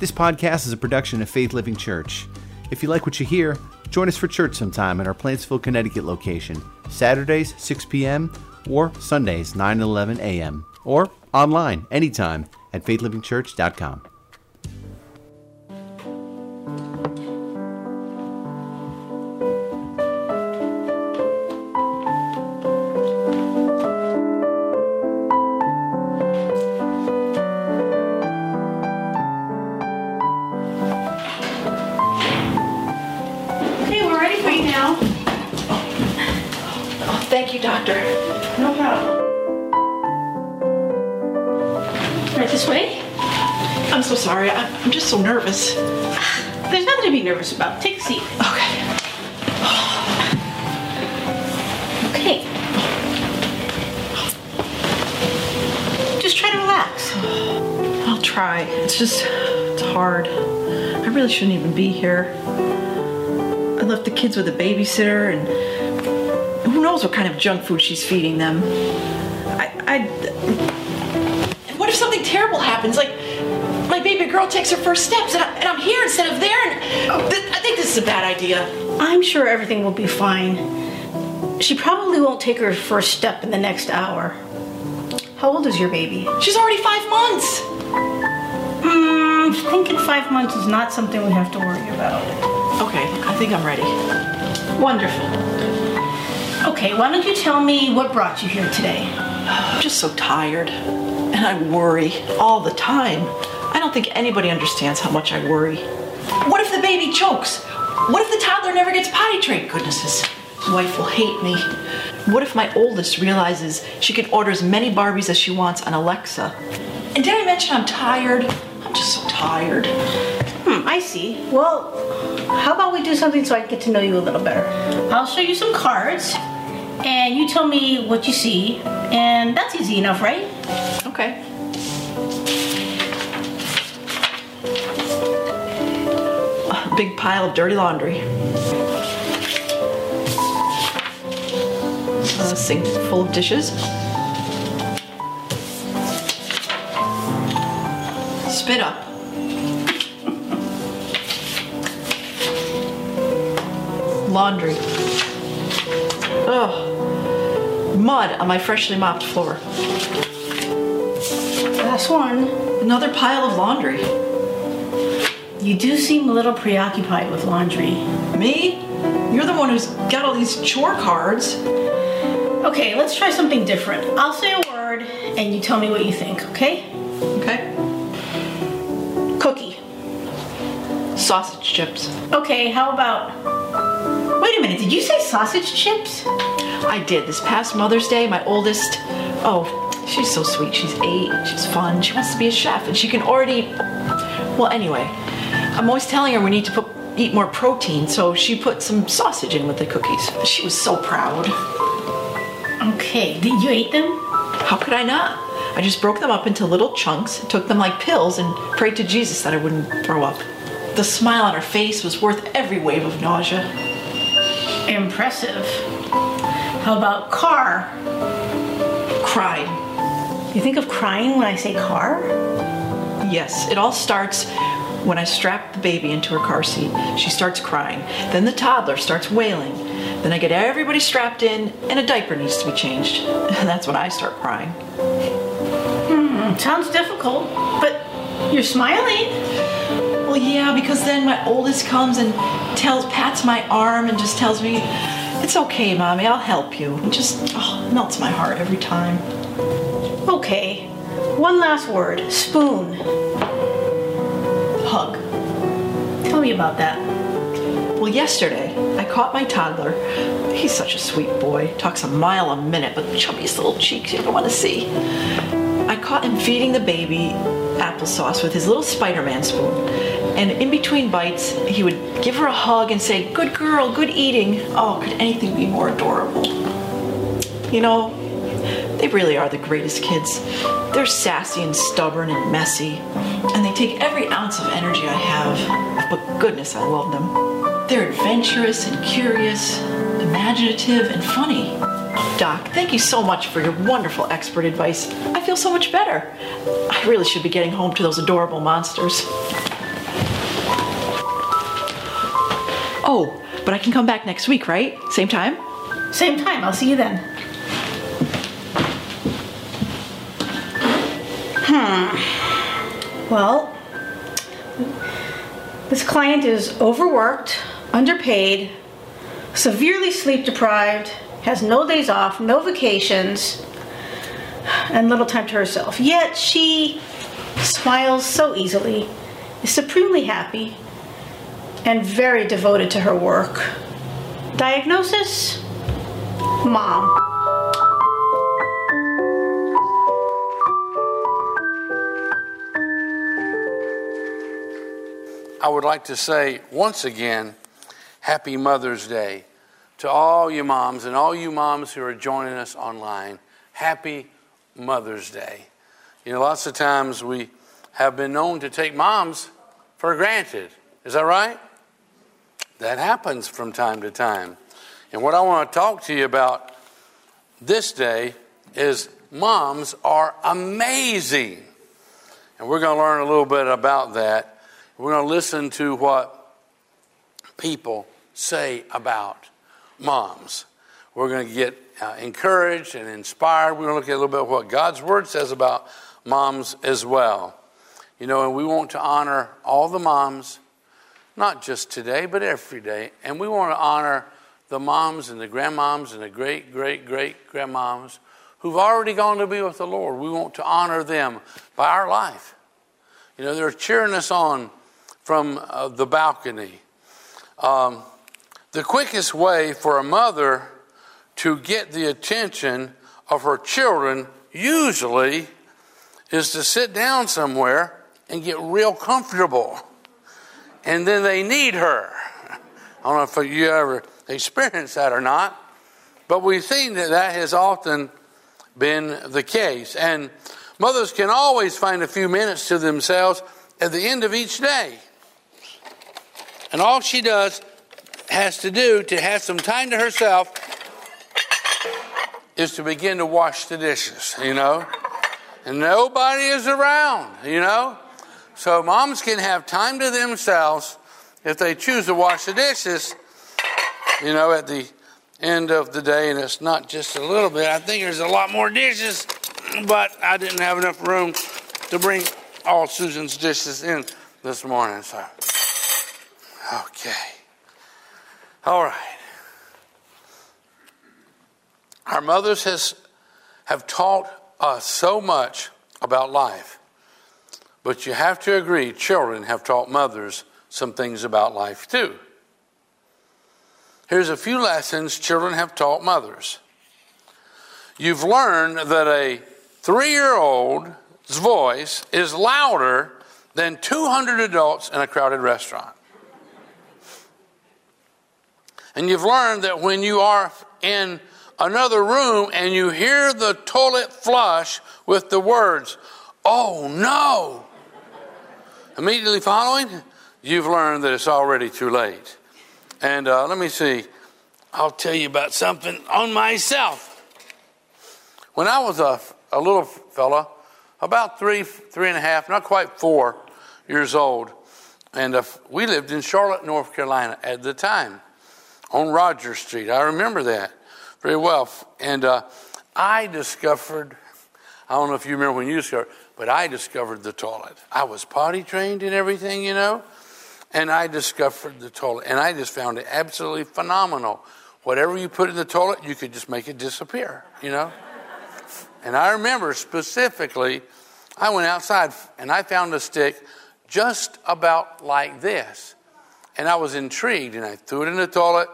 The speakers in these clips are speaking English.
This podcast is a production of Faith Living Church. If you like what you hear, join us for church sometime at our Plantsville, Connecticut location, Saturdays 6 p.m. or Sundays 9 and 11 a.m. or online anytime at faithlivingchurch.com. babysitter, and who knows what kind of junk food she's feeding them. I, I. What if something terrible happens? Like, my baby girl takes her first steps, and, I, and I'm here instead of there, and th- I think this is a bad idea. I'm sure everything will be fine. She probably won't take her first step in the next hour. How old is your baby? She's already five months. Hmm, thinking five months is not something we have to worry about. Okay, I think I'm ready. Wonderful. Okay, why don't you tell me what brought you here today? I'm just so tired. And I worry all the time. I don't think anybody understands how much I worry. What if the baby chokes? What if the toddler never gets potty trained? Goodness, his wife will hate me. What if my oldest realizes she can order as many Barbies as she wants on Alexa? And did I mention I'm tired? I'm just so tired. Hmm, I see. Well, how about we do something so I get to know you a little better? I'll show you some cards, and you tell me what you see, and that's easy enough, right? Okay. A big pile of dirty laundry. A sink full of dishes. Spit up. Laundry. Ugh. Mud on my freshly mopped floor. Last one. Another pile of laundry. You do seem a little preoccupied with laundry. Me? You're the one who's got all these chore cards. Okay, let's try something different. I'll say a word, and you tell me what you think, okay? Okay. Sausage chips. Okay, how about. Wait a minute, did you say sausage chips? I did. This past Mother's Day, my oldest, oh, she's so sweet. She's eight. She's fun. She wants to be a chef, and she can already. Well, anyway, I'm always telling her we need to put eat more protein, so she put some sausage in with the cookies. She was so proud. Okay, did you eat them? How could I not? I just broke them up into little chunks, took them like pills, and prayed to Jesus that I wouldn't throw up. The smile on her face was worth every wave of nausea. Impressive. How about car? Cried. You think of crying when I say car? Yes, it all starts when I strap the baby into her car seat. She starts crying. Then the toddler starts wailing. Then I get everybody strapped in, and a diaper needs to be changed. And that's when I start crying. Hmm, sounds difficult, but you're smiling. Well, yeah, because then my oldest comes and tells, pats my arm and just tells me, "It's okay, mommy. I'll help you." It just oh, melts my heart every time. Okay, one last word spoon. Hug. Tell me about that. Well, yesterday I caught my toddler. He's such a sweet boy. Talks a mile a minute, but chubbiest little cheeks you don't want to see. I caught him feeding the baby applesauce with his little Spider-Man spoon. And in between bites, he would give her a hug and say, "Good girl, good eating." Oh, could anything be more adorable? You know, they really are the greatest kids. They're sassy and stubborn and messy, and they take every ounce of energy I have. But goodness, I love them. They're adventurous and curious, imaginative and funny. Doc, thank you so much for your wonderful expert advice. I feel so much better. I really should be getting home to those adorable monsters. But I can come back next week, right? Same time? Same time. I'll see you then. Hmm. Well, this client is overworked, underpaid, severely sleep deprived, has no days off, no vacations, and little time to herself. Yet she smiles so easily, is supremely happy, and very devoted to her work. Diagnosis? Mom. I would like to say once again, Happy Mother's Day to all you moms and all you moms who are joining us online. Happy Mother's Day. You know, lots of times we have been known to take moms for granted. Is that right? That happens from time to time. And what I want to talk to you about this day is moms are amazing. And we're going to learn a little bit about that. We're going to listen to what people say about moms. We're going to get uh, encouraged and inspired. We're going to look at a little bit of what God's Word says about moms as well. You know, and we want to honor all the moms, not just today, but every day. And we want to honor the moms and the grandmoms and the great, great, great grandmoms who've already gone to be with the Lord. We want to honor them by our life. You know, they're cheering us on from uh, the balcony. Um, the quickest way for a mother to get the attention of her children usually is to sit down somewhere and get real comfortable. And then they need her. I don't know if you ever experienced that or not, but we've seen that that has often been the case. And mothers can always find a few minutes to themselves at the end of each day and all she does has to do to have some time to herself is to begin to wash the dishes, you know? And nobody is around, you know? So moms can have time to themselves if they choose to wash the dishes, you know, at the end of the day. And it's not just a little bit. I think there's a lot more dishes, but I didn't have enough room to bring all Susan's dishes in this morning. So. Okay. All right. Our mothers has, have taught us so much about life. But you have to agree, children have taught mothers some things about life too. Here's a few lessons children have taught mothers. You've learned that a three year old's voice is louder than 200 adults in a crowded restaurant. And you've learned that when you are in another room and you hear the toilet flush with the words, oh no, immediately following, you've learned that it's already too late. And uh, let me see, I'll tell you about something on myself. When I was a, a little fella, about three, three and a half, not quite four years old, and uh, we lived in Charlotte, North Carolina at the time on Roger Street. I remember that very well. And uh, I discovered, I don't know if you remember when you discovered, but I discovered the toilet. I was potty trained and everything, you know, and I discovered the toilet. And I just found it absolutely phenomenal. Whatever you put in the toilet, you could just make it disappear, you know. and I remember specifically, I went outside and I found a stick just about like this. And I was intrigued and I threw it in the toilet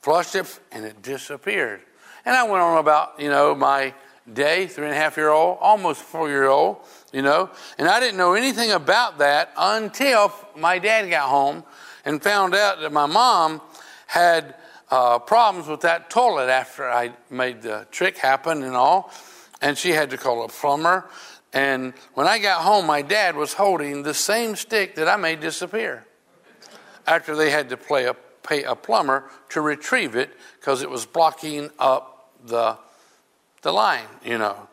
flushed it, and it disappeared. And I went on about, you know, my day, three and a half year old, almost four year old, you know, and I didn't know anything about that until my dad got home and found out that my mom had uh, problems with that toilet after I made the trick happen and all, and she had to call a plumber. And when I got home, my dad was holding the same stick that I made disappear after they had to play a pay a plumber to retrieve it because it was blocking up the, the line, you know.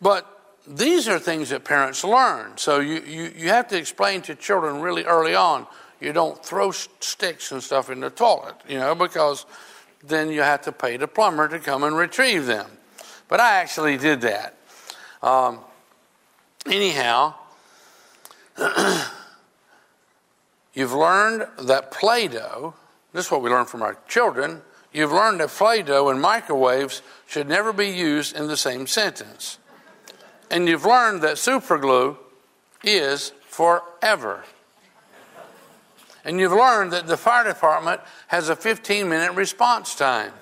But these are things that parents learn. So you, you, you have to explain to children really early on you don't throw sticks and stuff in the toilet, you know, because then you have to pay the plumber to come and retrieve them. But I actually did that. Um, anyhow, you've learned that Play Doh, this is what we learn from our children, you've learned that Play Doh and microwaves should never be used in the same sentence. And you've learned that superglue is forever. And you've learned that the fire department has a 15 minute response time.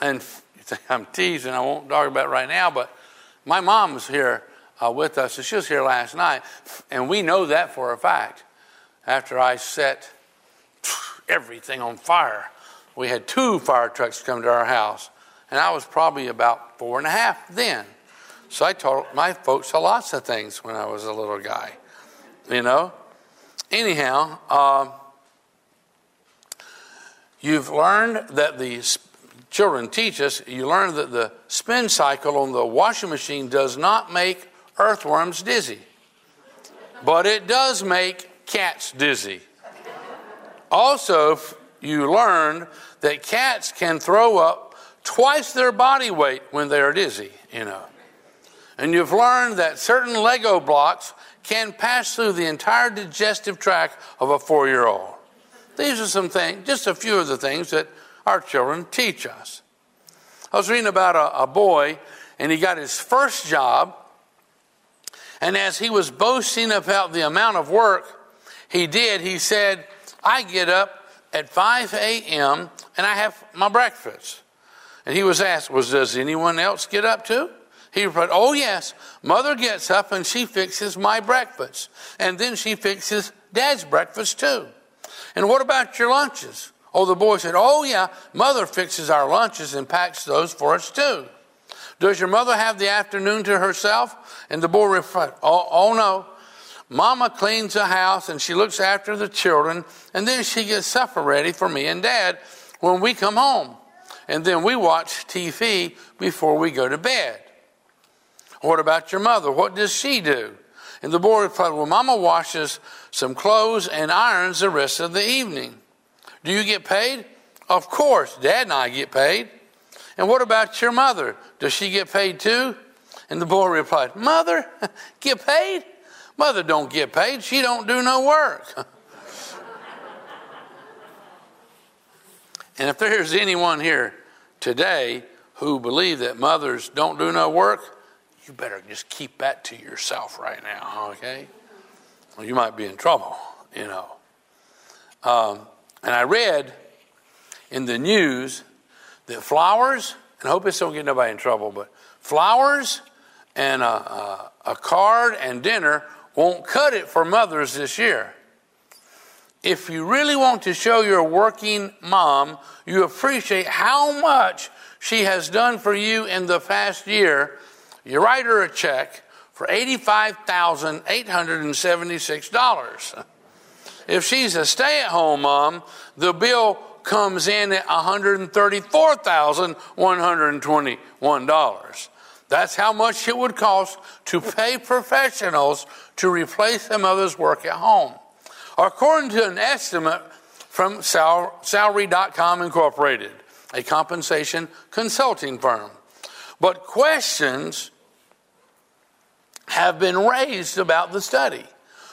And I'm teasing, I won't talk about it right now, but my mom's here uh, with us, and she was here last night, and we know that for a fact. After I set everything on fire, we had two fire trucks come to our house, and I was probably about four and a half then. So I told my folks lots of things when I was a little guy, you know. Anyhow, uh, you've learned that the children teach us, you learn that the spin cycle on the washing machine does not make earthworms dizzy, but it does make cats dizzy. Also, you learned that cats can throw up twice their body weight when they are dizzy, you know. And you've learned that certain Lego blocks can pass through the entire digestive tract of a four year old. These are some things, just a few of the things that our children teach us. I was reading about a, a boy, and he got his first job. And as he was boasting about the amount of work he did, he said, I get up at 5 a.m. and I have my breakfast. And he was asked, Was does anyone else get up too? He replied, Oh, yes. Mother gets up and she fixes my breakfast. And then she fixes dad's breakfast too. And what about your lunches? Oh, the boy said, Oh, yeah. Mother fixes our lunches and packs those for us too. Does your mother have the afternoon to herself? And the boy replied, Oh, oh no. Mama cleans the house and she looks after the children, and then she gets supper ready for me and dad when we come home. And then we watch TV before we go to bed. What about your mother? What does she do? And the boy replied, Well, Mama washes some clothes and irons the rest of the evening. Do you get paid? Of course, Dad and I get paid. And what about your mother? Does she get paid too? And the boy replied, Mother, get paid? Mother don't get paid. She don't do no work. and if there's anyone here today who believe that mothers don't do no work, you better just keep that to yourself right now, okay? Well, you might be in trouble, you know. Um, and I read in the news that flowers, and I hope this don't get nobody in trouble, but flowers and a, a, a card and dinner won't cut it for mothers this year. If you really want to show your working mom you appreciate how much she has done for you in the past year, you write her a check for $85,876. If she's a stay at home mom, the bill comes in at $134,121. That's how much it would cost to pay professionals to replace a mother's work at home. According to an estimate from Sal- Salary.com Incorporated, a compensation consulting firm. But questions have been raised about the study,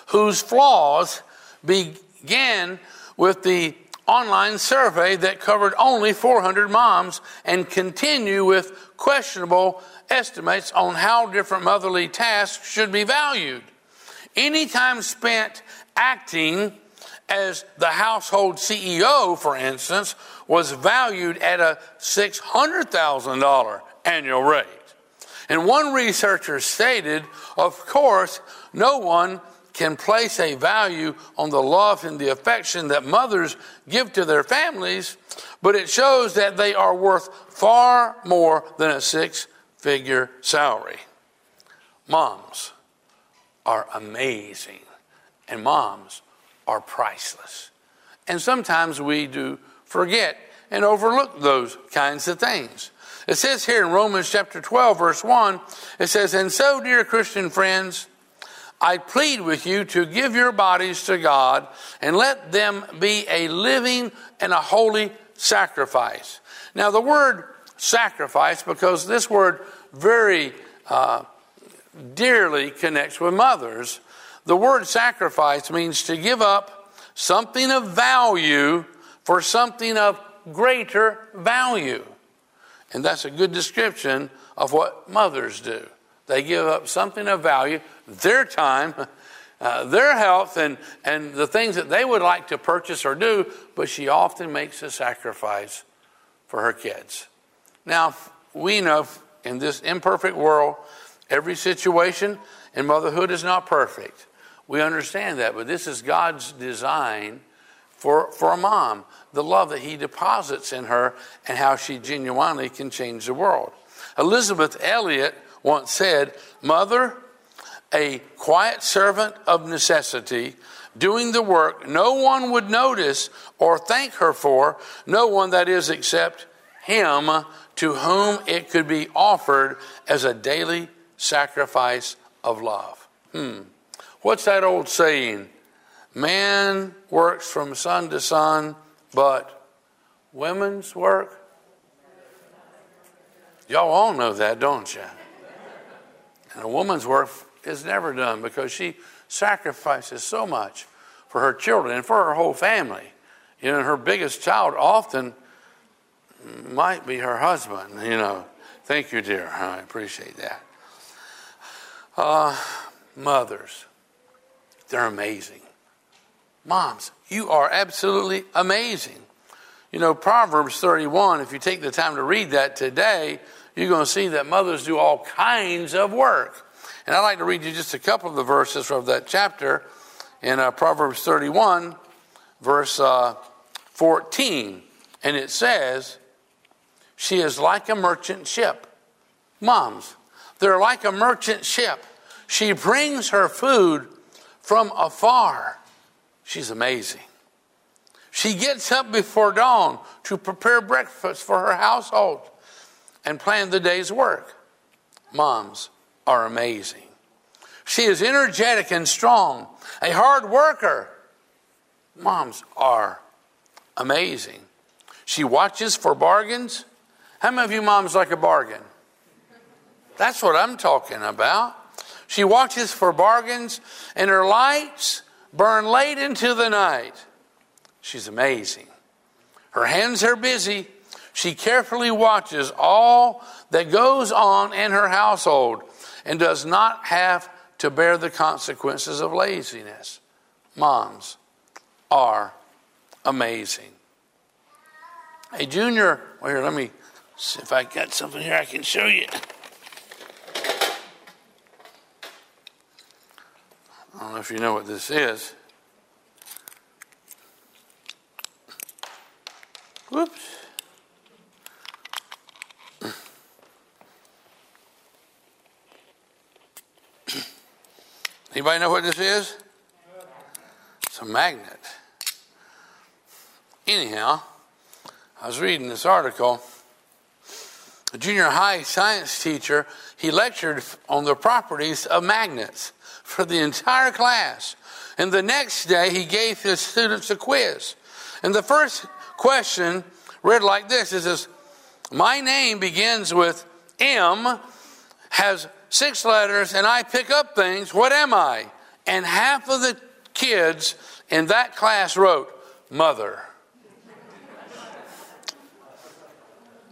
whose flaws began with the online survey that covered only 400 moms and continue with questionable estimates on how different motherly tasks should be valued. Any time spent acting as the household CEO, for instance, was valued at a $600,000 annual rate. And one researcher stated, of course, no one can place a value on the love and the affection that mothers give to their families, but it shows that they are worth far more than a six figure salary. Moms are amazing, and moms are priceless. And sometimes we do forget and overlook those kinds of things. It says here in Romans chapter 12, verse 1, it says, And so, dear Christian friends, I plead with you to give your bodies to God and let them be a living and a holy sacrifice. Now, the word sacrifice, because this word very uh, dearly connects with mothers, the word sacrifice means to give up something of value for something of greater value. And that's a good description of what mothers do. They give up something of value, their time, uh, their health, and, and the things that they would like to purchase or do, but she often makes a sacrifice for her kids. Now, we know in this imperfect world, every situation in motherhood is not perfect. We understand that, but this is God's design for, for a mom the love that He deposits in her and how she genuinely can change the world. Elisabeth Elliot once said, Mother, a quiet servant of necessity, doing the work no one would notice or thank her for, no one that is except Him to whom it could be offered as a daily sacrifice of love. Hmm. What's that old saying? Man works from sun to sun, but women's work? Y'all all know that, don't you? And a woman's work is never done because she sacrifices so much for her children and for her whole family. You know, her biggest child often might be her husband, you know. Thank you, dear. I appreciate that. Uh, mothers, they're amazing. Moms, you are absolutely amazing. You know, Proverbs 31, if you take the time to read that today, you're going to see that mothers do all kinds of work. And I'd like to read you just a couple of the verses from that chapter in uh, Proverbs 31, verse uh, 14. And it says, She is like a merchant ship. Moms, they're like a merchant ship. She brings her food from afar. She's amazing. She gets up before dawn to prepare breakfast for her household and plan the day's work. Moms are amazing. She is energetic and strong, a hard worker. Moms are amazing. She watches for bargains. How many of you moms like a bargain? That's what I'm talking about. She watches for bargains, and her lights burn late into the night. She's amazing. Her hands are busy. She carefully watches all that goes on in her household and does not have to bear the consequences of laziness. Moms are amazing. Hey, Junior, well, here, let me see if I got something here I can show you. Don't know if you know what this is. Whoops. Anybody know what this is? It's a magnet. Anyhow, I was reading this article. A junior high science teacher, he lectured on the properties of magnets for the entire class. And the next day, he gave his students a quiz. And the first question read like this it says, My name begins with M, has six letters, and I pick up things. What am I? And half of the kids in that class wrote, Mother.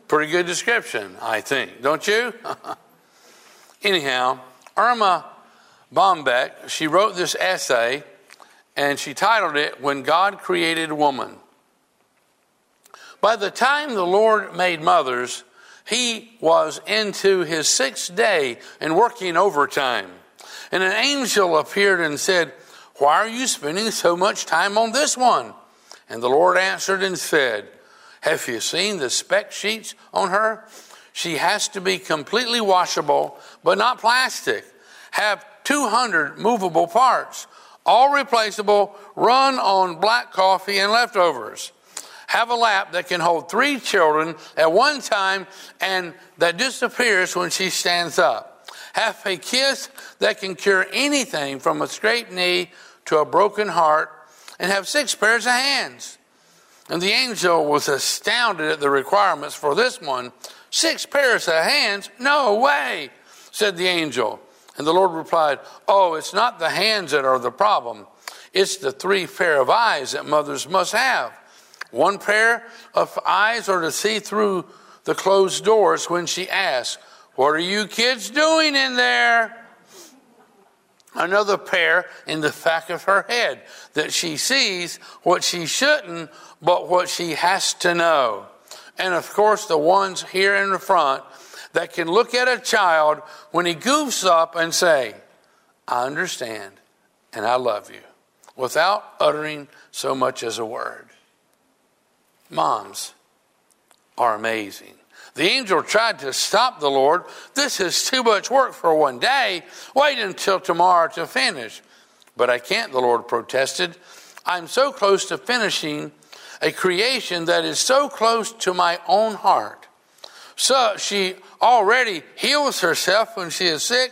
Pretty good description, I think, don't you? Anyhow, Erma Bombeck, she wrote this essay and she titled it When God Created Woman. By the time the Lord made mothers, he was into his sixth day and working overtime. And an angel appeared and said, Why are you spending so much time on this one? And the Lord answered and said, Have you seen the spec sheets on her? She has to be completely washable, but not plastic. Have 200 movable parts, all replaceable, run on black coffee and leftovers. Have a lap that can hold three children at one time and that disappears when she stands up. have a kiss that can cure anything from a scraped knee to a broken heart, and have six pairs of hands. And the angel was astounded at the requirements for this one. Six pairs of hands? No way, said the angel. And the Lord replied, Oh, it's not the hands that are the problem. It's the three pair of eyes that mothers must have. One pair of eyes are to see through the closed doors when she asks, What are you kids doing in there? Another pair in the back of her head that she sees what she shouldn't, but what she has to know. And of course, the ones here in the front that can look at a child when he goofs up and say, I understand and I love you without uttering so much as a word. Moms are amazing. The angel tried to stop the Lord. This is too much work for one day. Wait until tomorrow to finish. But I can't, the Lord protested. I'm so close to finishing a creation that is so close to my own heart. So she already heals herself when she is sick,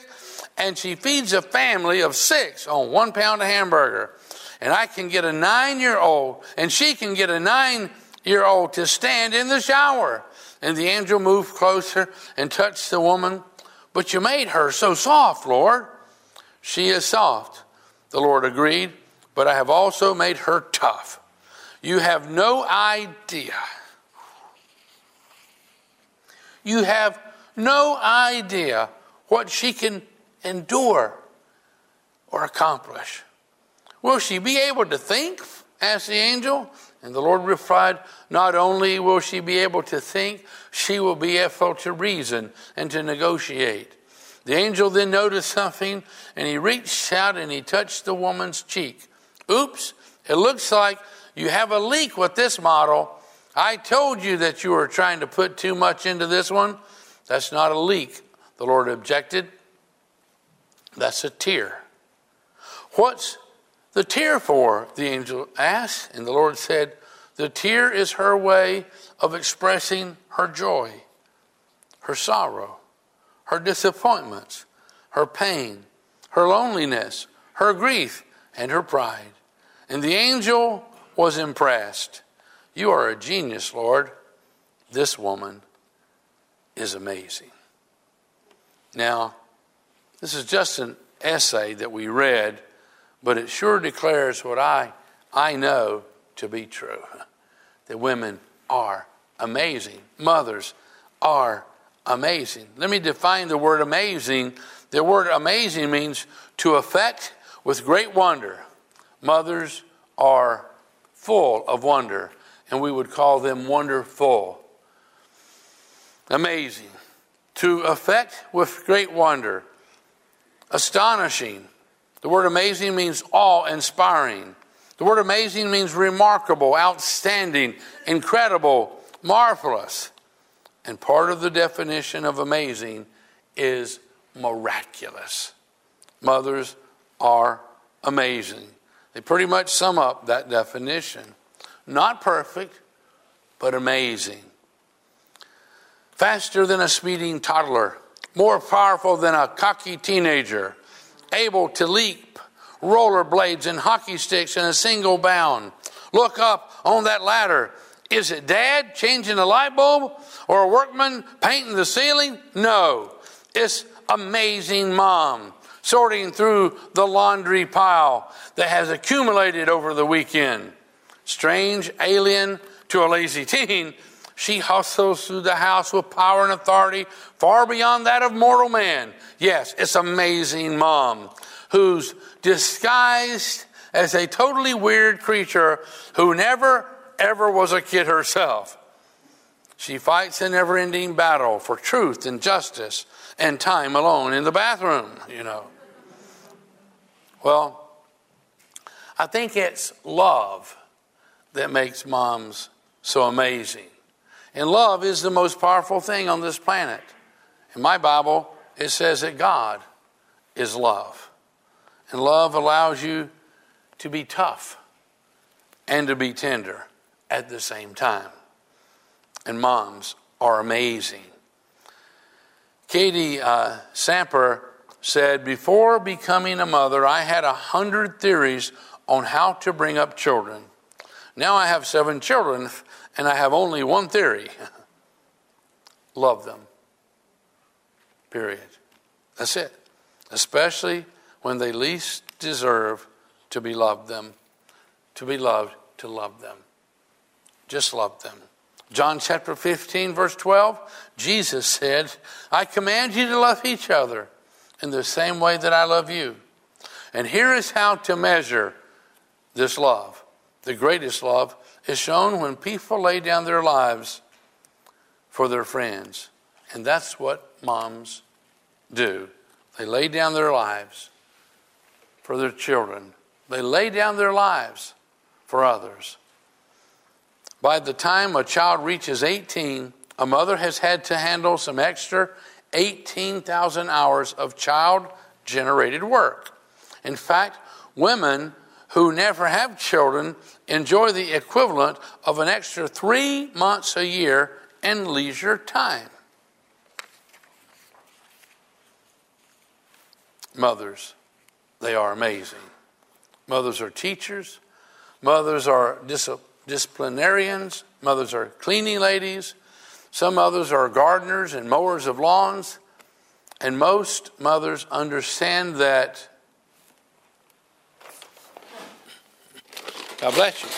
and she feeds a family of six on one pound of hamburger and I can get a nine year old, and she can get a nine year old to stand in the shower. And the angel moved closer and touched the woman. But you made her so soft, Lord. She is soft, the Lord agreed, but I have also made her tough. You have no idea. You have no idea what she can endure or accomplish. Will she be able to think? asked the angel. And the Lord replied, Not only will she be able to think, she will be able to reason and to negotiate. The angel then noticed something and he reached out and he touched the woman's cheek. Oops, it looks like you have a leak with this model. I told you that you were trying to put too much into this one. That's not a leak, the Lord objected. That's a tear. What's the tear for? The angel asked. And the Lord said, The tear is her way of expressing her joy, her sorrow, her disappointments, her pain, her loneliness, her grief, and her pride. And the angel was impressed. You are a genius, Lord. This woman is amazing. Now, this is just an essay that we read but it sure declares what I, I know to be true that women are amazing. Mothers are amazing. Let me define the word amazing. The word amazing means to affect with great wonder. Mothers are full of wonder, and we would call them wonderful. Amazing. To affect with great wonder. Astonishing. The word amazing means awe inspiring. The word amazing means remarkable, outstanding, incredible, marvelous. And part of the definition of amazing is miraculous. Mothers are amazing. They pretty much sum up that definition. Not perfect, but amazing. Faster than a speeding toddler, more powerful than a cocky teenager able to leap rollerblades and hockey sticks in a single bound. Look up on that ladder. Is it dad changing a light bulb or a workman painting the ceiling? No. It's amazing mom sorting through the laundry pile that has accumulated over the weekend. Strange, alien to a lazy teen, she hustles through the house with power and authority far beyond that of mortal man. Yes, it's amazing mom who's disguised as a totally weird creature who never ever was a kid herself. She fights a never ending battle for truth and justice and time alone in the bathroom, you know. Well, I think it's love that makes moms so amazing. And love is the most powerful thing on this planet. In my Bible, it says that God is love. And love allows you to be tough and to be tender at the same time. And moms are amazing. Katie uh, Samper said, Before becoming a mother, I had a hundred theories on how to bring up children. Now I have seven children, and I have only one theory love them. Period. That's it. Especially when they least deserve to be loved them, to be loved, to love them. Just love them. John chapter 15, verse 12, Jesus said, I command you to love each other in the same way that I love you. And here is how to measure this love. The greatest love is shown when people lay down their lives for their friends. And that's what moms do. They lay down their lives for their children, they lay down their lives for others. By the time a child reaches 18, a mother has had to handle some extra 18,000 hours of child generated work. In fact, women who never have children enjoy the equivalent of an extra three months a year in leisure time. Mothers, they are amazing. Mothers are teachers, mothers are dis- disciplinarians, mothers are cleaning ladies, some mothers are gardeners and mowers of lawns, and most mothers understand that. God bless you.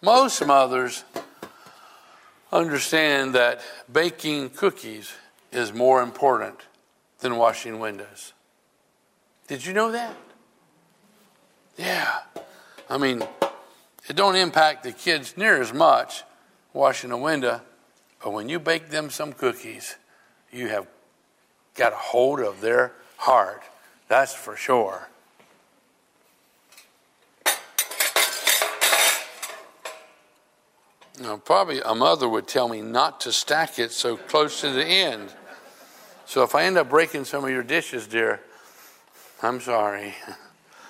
Most mothers understand that baking cookies is more important than washing windows. Did you know that? Yeah. I mean, it don't impact the kids near as much washing a window, but when you bake them some cookies, you have got a hold of their heart. That's for sure. Probably a mother would tell me not to stack it so close to the end. So if I end up breaking some of your dishes, dear, I'm sorry.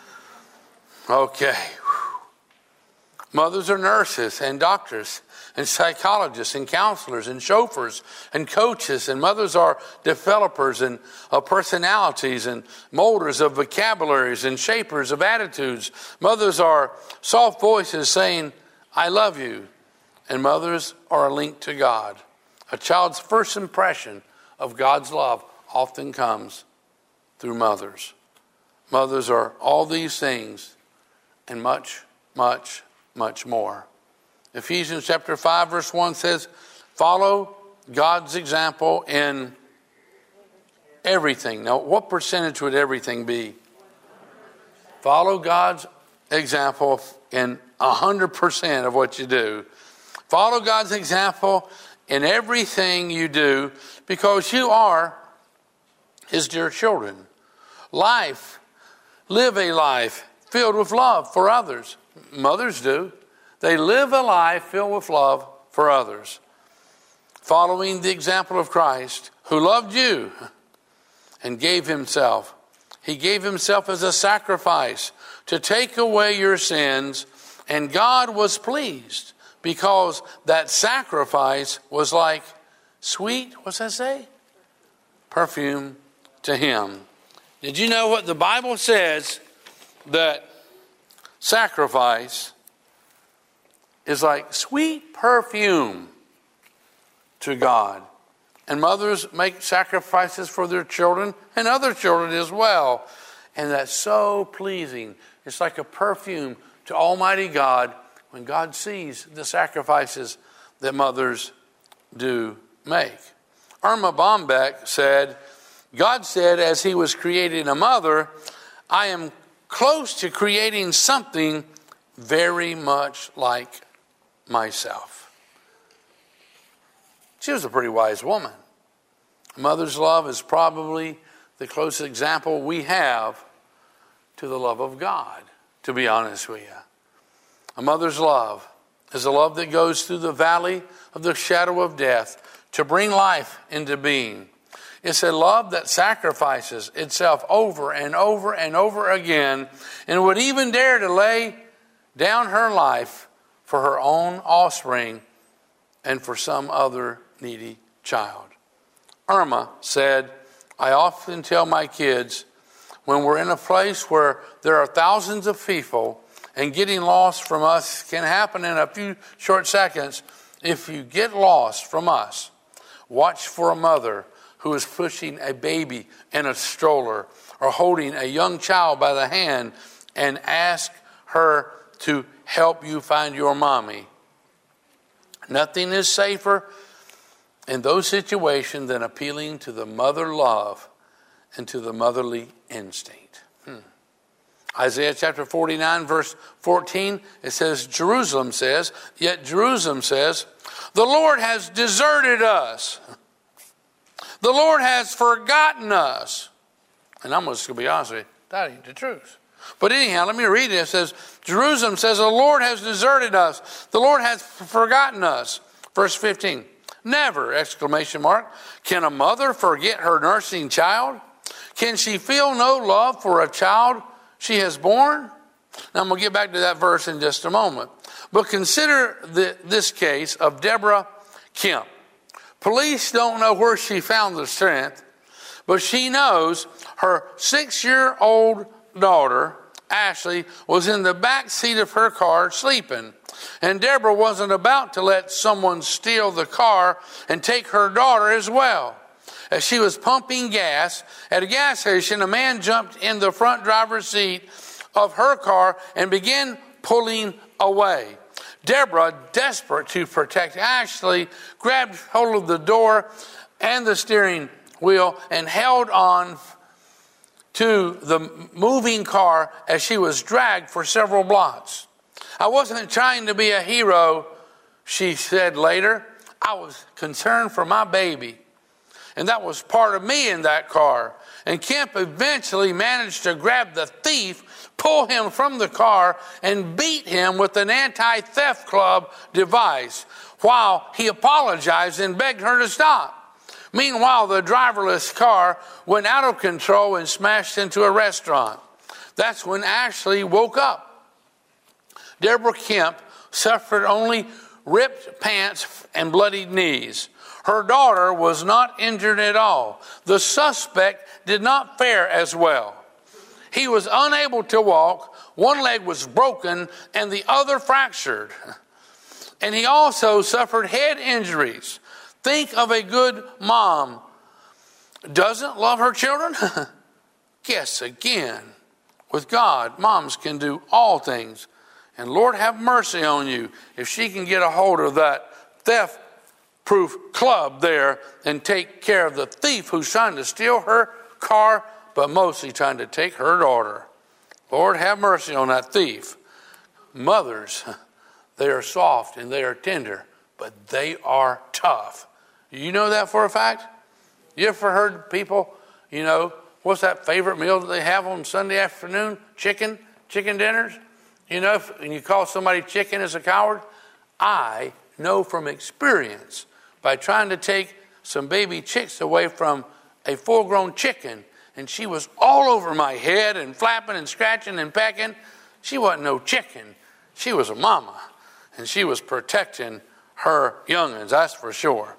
okay. Mothers are nurses and doctors and psychologists and counselors and chauffeurs and coaches, and mothers are developers and of personalities and molders of vocabularies and shapers of attitudes. Mothers are soft voices saying, I love you and mothers are a link to God. A child's first impression of God's love often comes through mothers. Mothers are all these things and much, much, much more. Ephesians chapter 5, verse 1 says, Follow God's example in everything. Now, what percentage would everything be? Follow God's example in 100% of what you do. Follow God's example in everything you do because you are His dear children. Life, live a life filled with love for others. Mothers do. They live a life filled with love for others. Following the example of Christ, who loved you and gave Himself. He gave Himself as a sacrifice to take away your sins, and God was pleased because that sacrifice was like sweet, what's that say? Perfume to him. Did you know what the Bible says that sacrifice is like sweet perfume to God? And mothers make sacrifices for their children and other children as well. And that's so pleasing. It's like a perfume to Almighty God when God sees the sacrifices that mothers do make. Erma Bombeck said, God said, as he was creating a mother, I am close to creating something very much like myself. She was a pretty wise woman. Mother's love is probably the closest example we have to the love of God, to be honest with you. A mother's love is a love that goes through the valley of the shadow of death to bring life into being. It's a love that sacrifices itself over and over and over again and would even dare to lay down her life for her own offspring and for some other needy child. Erma said, I often tell my kids when we're in a place where there are thousands of people and getting lost from us can happen in a few short seconds. If you get lost from us, watch for a mother who is pushing a baby in a stroller or holding a young child by the hand and ask her to help you find your mommy. Nothing is safer in those situations than appealing to the mother love and to the motherly instinct. Isaiah chapter 49, verse 14, it says, Jerusalem says, yet Jerusalem says, the Lord has deserted us. The Lord has forgotten us. And I'm just going to be honest with you, that ain't the truth. But anyhow, let me read it. It says, Jerusalem says, The Lord has deserted us. The Lord has forgotten us. Verse 15. Never, exclamation mark. Can a mother forget her nursing child? Can she feel no love for a child she has borne. Now, I'm going to get back to that verse in just a moment. But consider the, this case of Deborah Kemp. Police don't know where she found the strength, but she knows her six year old daughter, Ashley, was in the back seat of her car sleeping. And Deborah wasn't about to let someone steal the car and take her daughter as well. As she was pumping gas at a gas station, a man jumped in the front driver's seat of her car and began pulling away. Deborah, desperate to protect Ashley, grabbed hold of the door and the steering wheel and held on to the moving car as she was dragged for several blocks. I wasn't trying to be a hero, she said later. I was concerned for my baby. And that was part of me in that car. And Kemp eventually managed to grab the thief, pull him from the car, and beat him with an anti theft club device while he apologized and begged her to stop. Meanwhile, the driverless car went out of control and smashed into a restaurant. That's when Ashley woke up. Deborah Kemp suffered only ripped pants and bloodied knees. Her daughter was not injured at all. The suspect did not fare as well. He was unable to walk, one leg was broken, and the other fractured. And he also suffered head injuries. Think of a good mom. Doesn't love her children? Guess again. With God, moms can do all things. And Lord, have mercy on you if she can get a hold of that theft proof club there and take care of the thief who's trying to steal her car, but mostly trying to take her daughter. Lord, have mercy on that thief. Mothers, they are soft and they are tender, but they are tough. You know that for a fact? You ever heard people, you know, what's that favorite meal that they have on Sunday afternoon? Chicken? Chicken dinners? You know, if, and you call somebody chicken as a coward? I know from experience by trying to take some baby chicks away from a full grown chicken, and she was all over my head and flapping and scratching and pecking. She wasn't no chicken, she was a mama, and she was protecting her youngins, that's for sure.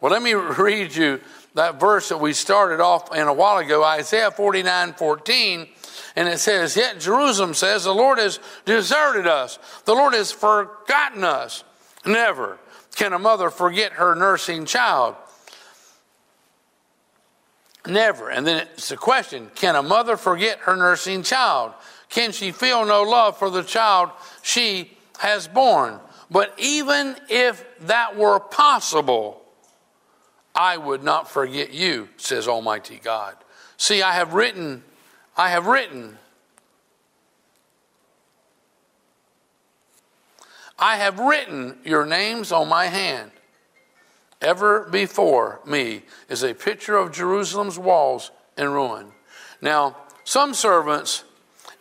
Well, let me read you that verse that we started off in a while ago, Isaiah 49 14. And it says, Yet Jerusalem says, The Lord has deserted us. The Lord has forgotten us. Never can a mother forget her nursing child. Never. And then it's a question Can a mother forget her nursing child? Can she feel no love for the child she has born? But even if that were possible, I would not forget you, says Almighty God. See, I have written, I have written, I have written your names on my hand. Ever before me is a picture of Jerusalem's walls in ruin. Now, some servants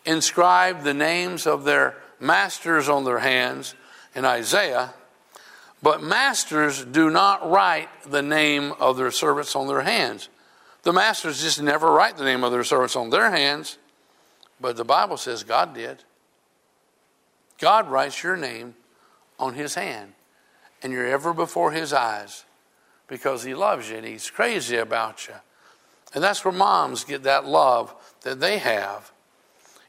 inscribe the names of their masters on their hands in Isaiah but masters do not write the name of their servants on their hands. The masters just never write the name of their servants on their hands. But the Bible says God did. God writes your name on his hand, and you're ever before his eyes because he loves you and he's crazy about you. And that's where moms get that love that they have.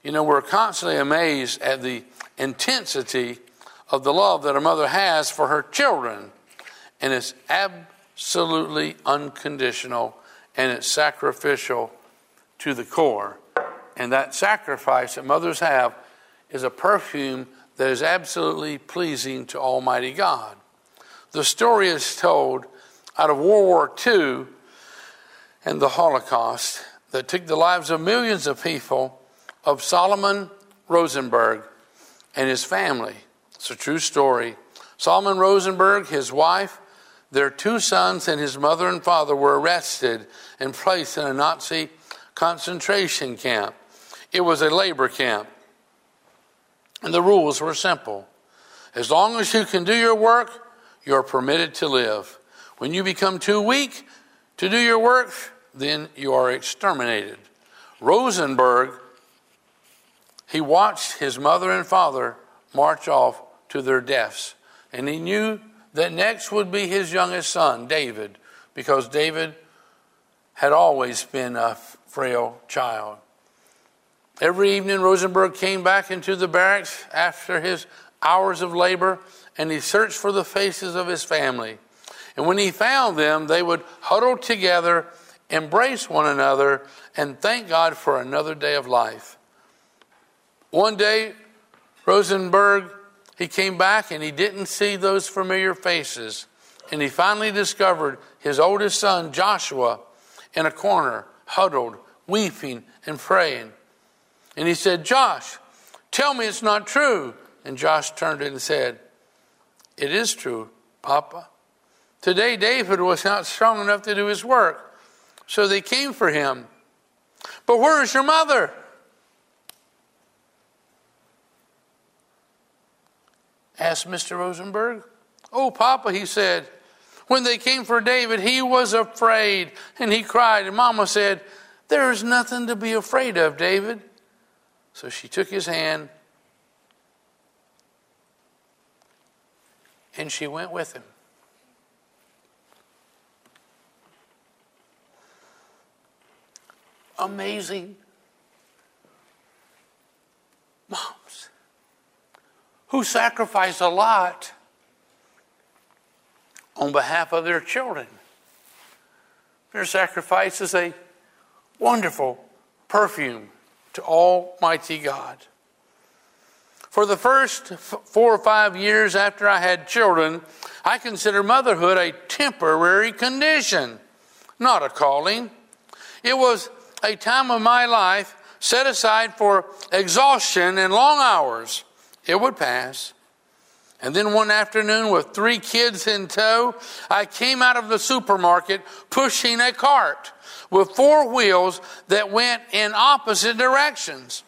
You know, we're constantly amazed at the intensity of the love that a mother has for her children. And it's absolutely unconditional and it's sacrificial to the core. And that sacrifice that mothers have is a perfume that is absolutely pleasing to Almighty God. The story is told out of World War II and the Holocaust that took the lives of millions of people of Solomon Rosenberg and his family. It's a true story. Solomon Rosenberg, his wife, their two sons, and his mother and father were arrested and placed in a Nazi concentration camp. It was a labor camp. And the rules were simple. As long as you can do your work, you're permitted to live. When you become too weak to do your work, then you are exterminated. Rosenberg, he watched his mother and father march off to their deaths. And he knew that next would be his youngest son, David, because David had always been a frail child. Every evening, Rosenberg came back into the barracks after his hours of labor and he searched for the faces of his family. And when he found them, they would huddle together, embrace one another, and thank God for another day of life. One day, Rosenberg, he came back and he didn't see those familiar faces. And he finally discovered his oldest son, Joshua, in a corner, huddled, weeping and praying. And he said, Josh, tell me it's not true. And Josh turned and said, It is true, Papa. Today, David was not strong enough to do his work, so they came for him. But where is your mother? asked Mr. Rosenberg. Oh, Papa, he said, when they came for David, he was afraid and he cried. And Mama said, There is nothing to be afraid of, David. So she took his hand and she went with him. Amazing moms who sacrifice a lot on behalf of their children. Their sacrifice is a wonderful perfume to Almighty God. For the first four or five years after I had children, I considered motherhood a temporary condition, not a calling. It was a time of my life set aside for exhaustion and long hours. It would pass. And then one afternoon, with three kids in tow, I came out of the supermarket pushing a cart with four wheels that went in opposite directions.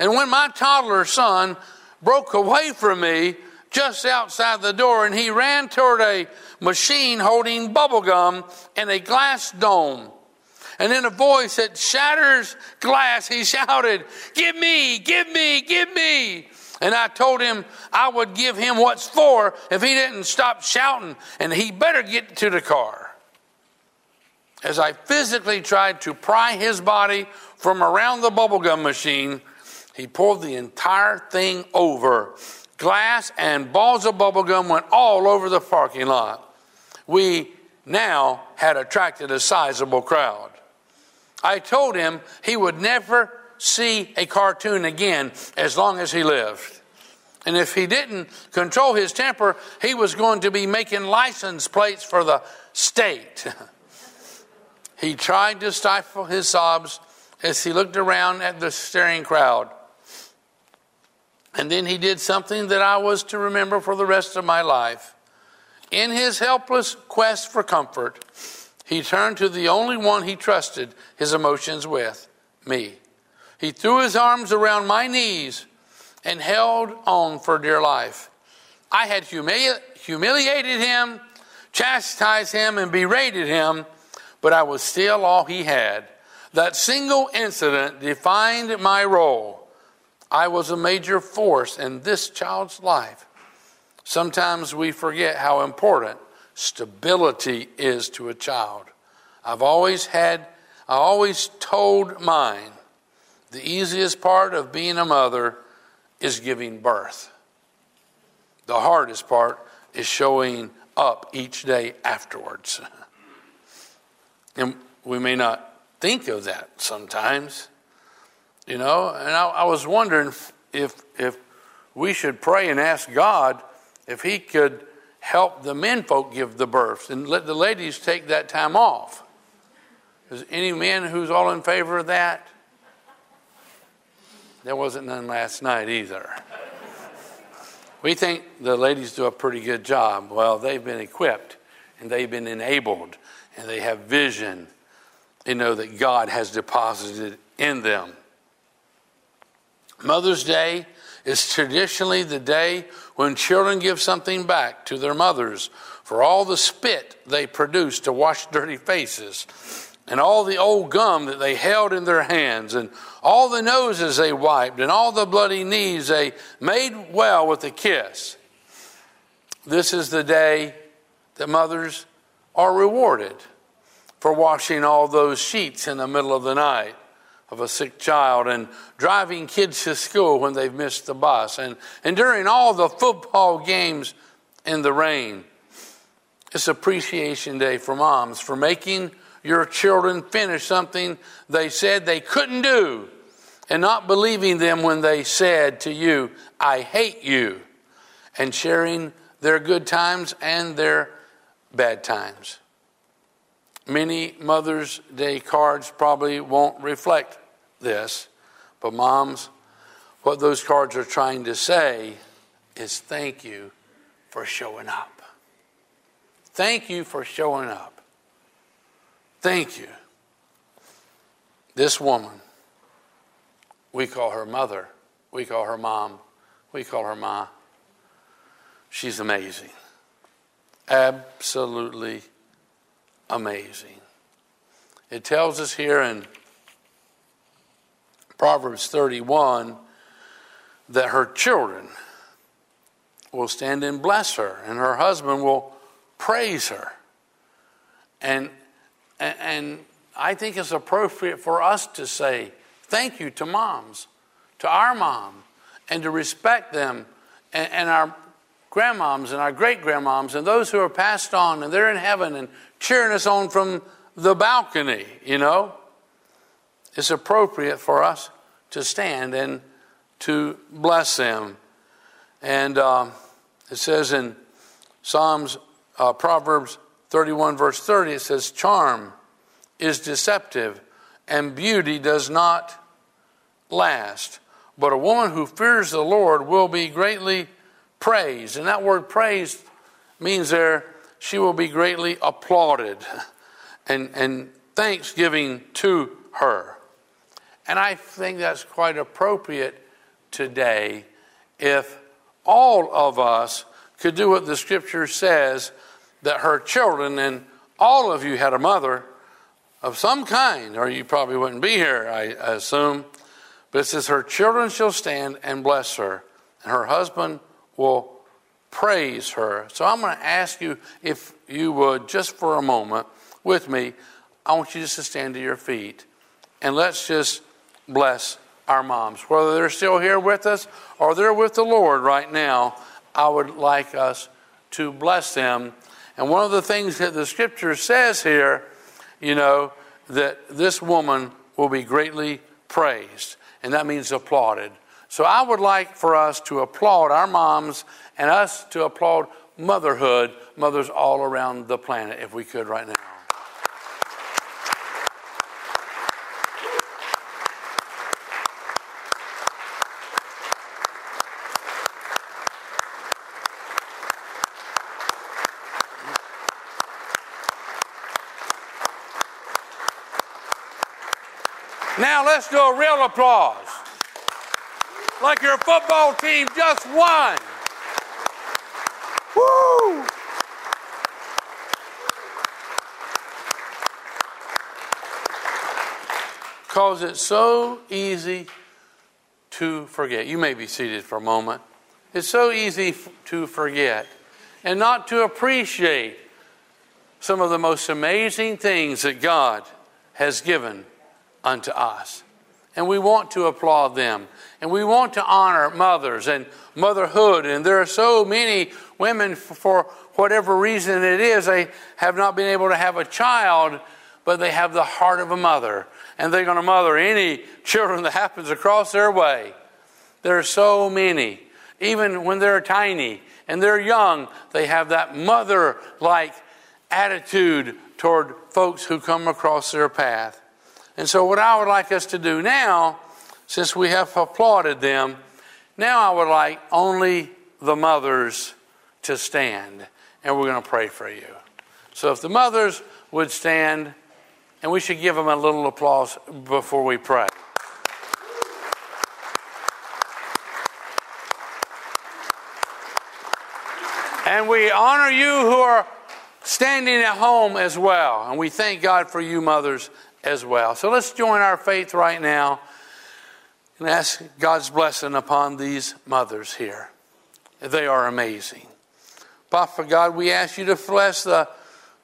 And when my toddler son broke away from me just outside the door and he ran toward a machine holding bubble gum and a glass dome. And in a voice that shatters glass, he shouted, Give me, give me, give me. And I told him I would give him what's for if he didn't stop shouting, and he better get to the car. As I physically tried to pry his body from around the bubblegum machine, he pulled the entire thing over. Glass and balls of bubblegum went all over the parking lot. We now had attracted a sizable crowd. I told him he would never see a cartoon again as long as he lived. And if he didn't control his temper, he was going to be making license plates for the state. he tried to stifle his sobs as he looked around at the staring crowd. And then he did something that I was to remember for the rest of my life. In his helpless quest for comfort, he turned to the only one he trusted his emotions with me. He threw his arms around my knees and held on for dear life. I had humili- humiliated him, chastised him, and berated him, but I was still all he had. That single incident defined my role. I was a major force in this child's life. Sometimes we forget how important stability is to a child. I've always had, I always told mine, the easiest part of being a mother is giving birth. The hardest part is showing up each day afterwards. and we may not think of that sometimes, you know. And I, I was wondering if, if we should pray and ask God if He could help the men folk give the births and let the ladies take that time off. Is any men who's all in favor of that? There wasn't none last night either. We think the ladies do a pretty good job. Well, they've been equipped and they've been enabled and they have vision. They know that God has deposited in them. Mother's Day is traditionally the day when children give something back to their mothers for all the spit they produced to wash dirty faces, and all the old gum that they held in their hands, and all the noses they wiped, and all the bloody knees they made well with a kiss. This is the day that mothers are rewarded for washing all those sheets in the middle of the night of a sick child and driving kids to school when they've missed the bus and, and during all the football games in the rain. It's appreciation day for moms for making your children finish something they said they couldn't do and not believing them when they said to you, I hate you, and sharing their good times and their bad times. Many Mother's Day cards probably won't reflect this, but moms, what those cards are trying to say is thank you for showing up. Thank you for showing up. Thank you. This woman, we call her mother, we call her mom, we call her ma. She's amazing. Absolutely amazing. It tells us here in Proverbs 31 that her children will stand and bless her, and her husband will praise her. And, and I think it's appropriate for us to say thank you to moms, to our mom, and to respect them and, and our grandmoms and our great grandmoms and those who are passed on and they're in heaven and cheering us on from the balcony, you know. It's appropriate for us to stand and to bless them. And um, it says in Psalms, uh, Proverbs 31, verse 30, it says, Charm is deceptive and beauty does not last. But a woman who fears the Lord will be greatly praised. And that word praised means there she will be greatly applauded and, and thanksgiving to her. And I think that's quite appropriate today if all of us could do what the scripture says that her children, and all of you had a mother of some kind, or you probably wouldn't be here, I assume. But it says, Her children shall stand and bless her, and her husband will praise her. So I'm going to ask you if you would, just for a moment with me, I want you just to stand to your feet and let's just bless our moms. Whether they're still here with us or they're with the Lord right now, I would like us to bless them. And one of the things that the scripture says here, you know, that this woman will be greatly praised, and that means applauded. So I would like for us to applaud our moms and us to applaud motherhood, mothers all around the planet, if we could right now. Now let's do a real applause. Like your football team just won. Woo! Because it's so easy to forget. You may be seated for a moment. It's so easy to forget and not to appreciate some of the most amazing things that God has given unto us. And we want to applaud them. And we want to honor mothers and motherhood. And there are so many women, for whatever reason it is, they have not been able to have a child, but they have the heart of a mother. And they're going to mother any children that happens across their way. There are so many. Even when they're tiny and they're young, they have that mother like attitude toward folks who come across their path. And so, what I would like us to do now, since we have applauded them, now I would like only the mothers to stand, and we're going to pray for you. So, if the mothers would stand, and we should give them a little applause before we pray. And we honor you who are standing at home as well. And we thank God for you, mothers, as well. So let's join our faith right now and ask God's blessing upon these mothers here. They are amazing. Papa God, we ask you to bless the,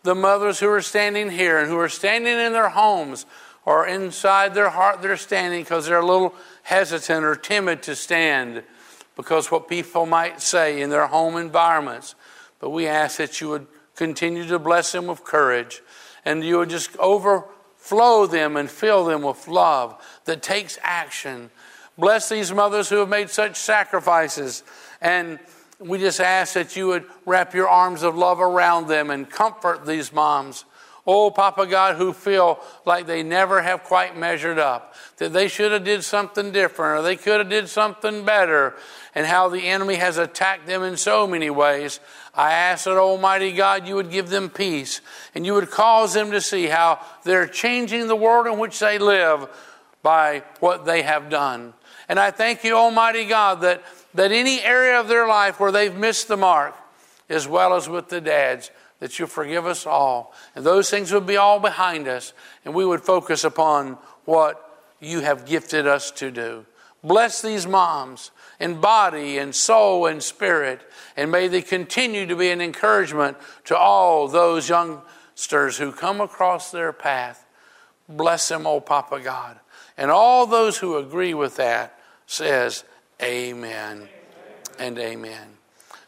the mothers who are standing here and who are standing in their homes or inside their heart, they're standing because they're a little hesitant or timid to stand because what people might say in their home environments. But we ask that you would continue to bless them with courage and you would just overflow them and fill them with love that takes action. Bless these mothers who have made such sacrifices. And we just ask that you would wrap your arms of love around them and comfort these moms oh papa god who feel like they never have quite measured up that they should have did something different or they could have did something better and how the enemy has attacked them in so many ways i ask that almighty god you would give them peace and you would cause them to see how they're changing the world in which they live by what they have done and i thank you almighty god that that any area of their life where they've missed the mark as well as with the dads that you forgive us all. And those things would be all behind us, and we would focus upon what you have gifted us to do. Bless these moms in body and soul and spirit, and may they continue to be an encouragement to all those youngsters who come across their path. Bless them, oh Papa God. And all those who agree with that says, Amen and amen.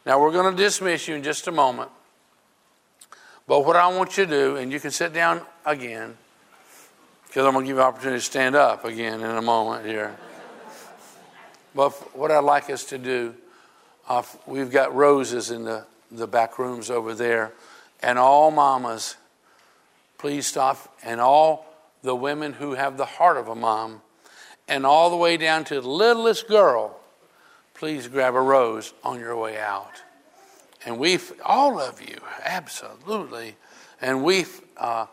Now we're going to dismiss you in just a moment. But what I want you to do, and you can sit down again, because I'm going to give you an opportunity to stand up again in a moment here. But what I'd like us to do, we've got roses in the, the back rooms over there, and all mamas, please stop, and all the women who have the heart of a mom, and all the way down to the littlest girl, please grab a rose on your way out. And we, all of you, absolutely. And we uh,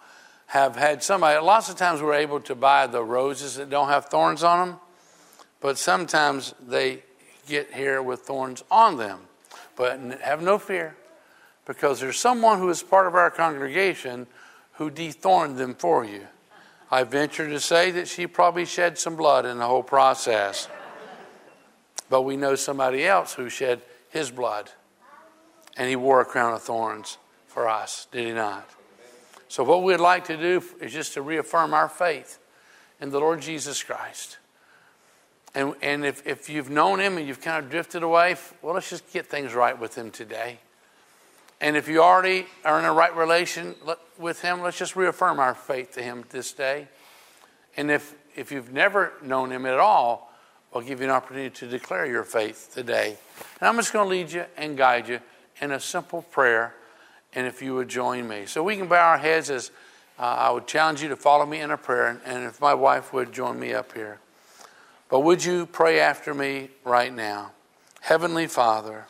have had somebody, lots of times we're able to buy the roses that don't have thorns on them, but sometimes they get here with thorns on them. But have no fear, because there's someone who is part of our congregation who dethorned them for you. I venture to say that she probably shed some blood in the whole process. But we know somebody else who shed his blood and he wore a crown of thorns for us, did he not? So, what we'd like to do is just to reaffirm our faith in the Lord Jesus Christ. And, and if, if you've known him and you've kind of drifted away, well, let's just get things right with him today. And if you already are in a right relation with him, let's just reaffirm our faith to him this day. And if, if you've never known him at all, we'll give you an opportunity to declare your faith today. And I'm just going to lead you and guide you in a simple prayer, and if you would join me. So we can bow our heads as uh, I would challenge you to follow me in a prayer, and if my wife would join me up here. But would you pray after me right now? Heavenly Father,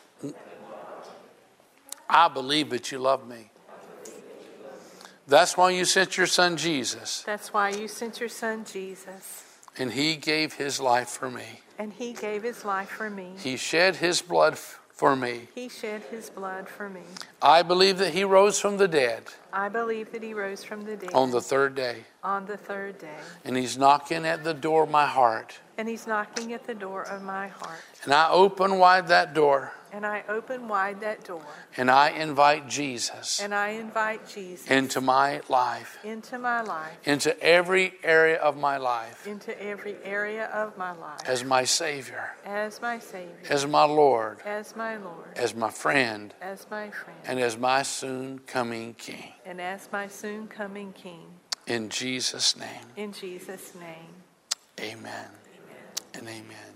I believe that you love me. That's why you sent your son Jesus. That's why you sent your son Jesus. And he gave his life for me. And he gave his life for me. He shed his blood for me. He shed his blood for me. I believe that he rose from the dead. I believe that he rose from the dead on the third day. on the third day. And he's knocking at the door of my heart. And he's knocking at the door of my heart. And I open wide that door And I open wide that door. and I invite Jesus And I invite Jesus into my life, into my life, into every area of my life into every area of my life, as my Savior, as my Savior, as my Lord, as my Lord, as my friend, as my friend, and as my soon coming King. and as my soon coming King. In Jesus' name, In Jesus' name. amen and amen.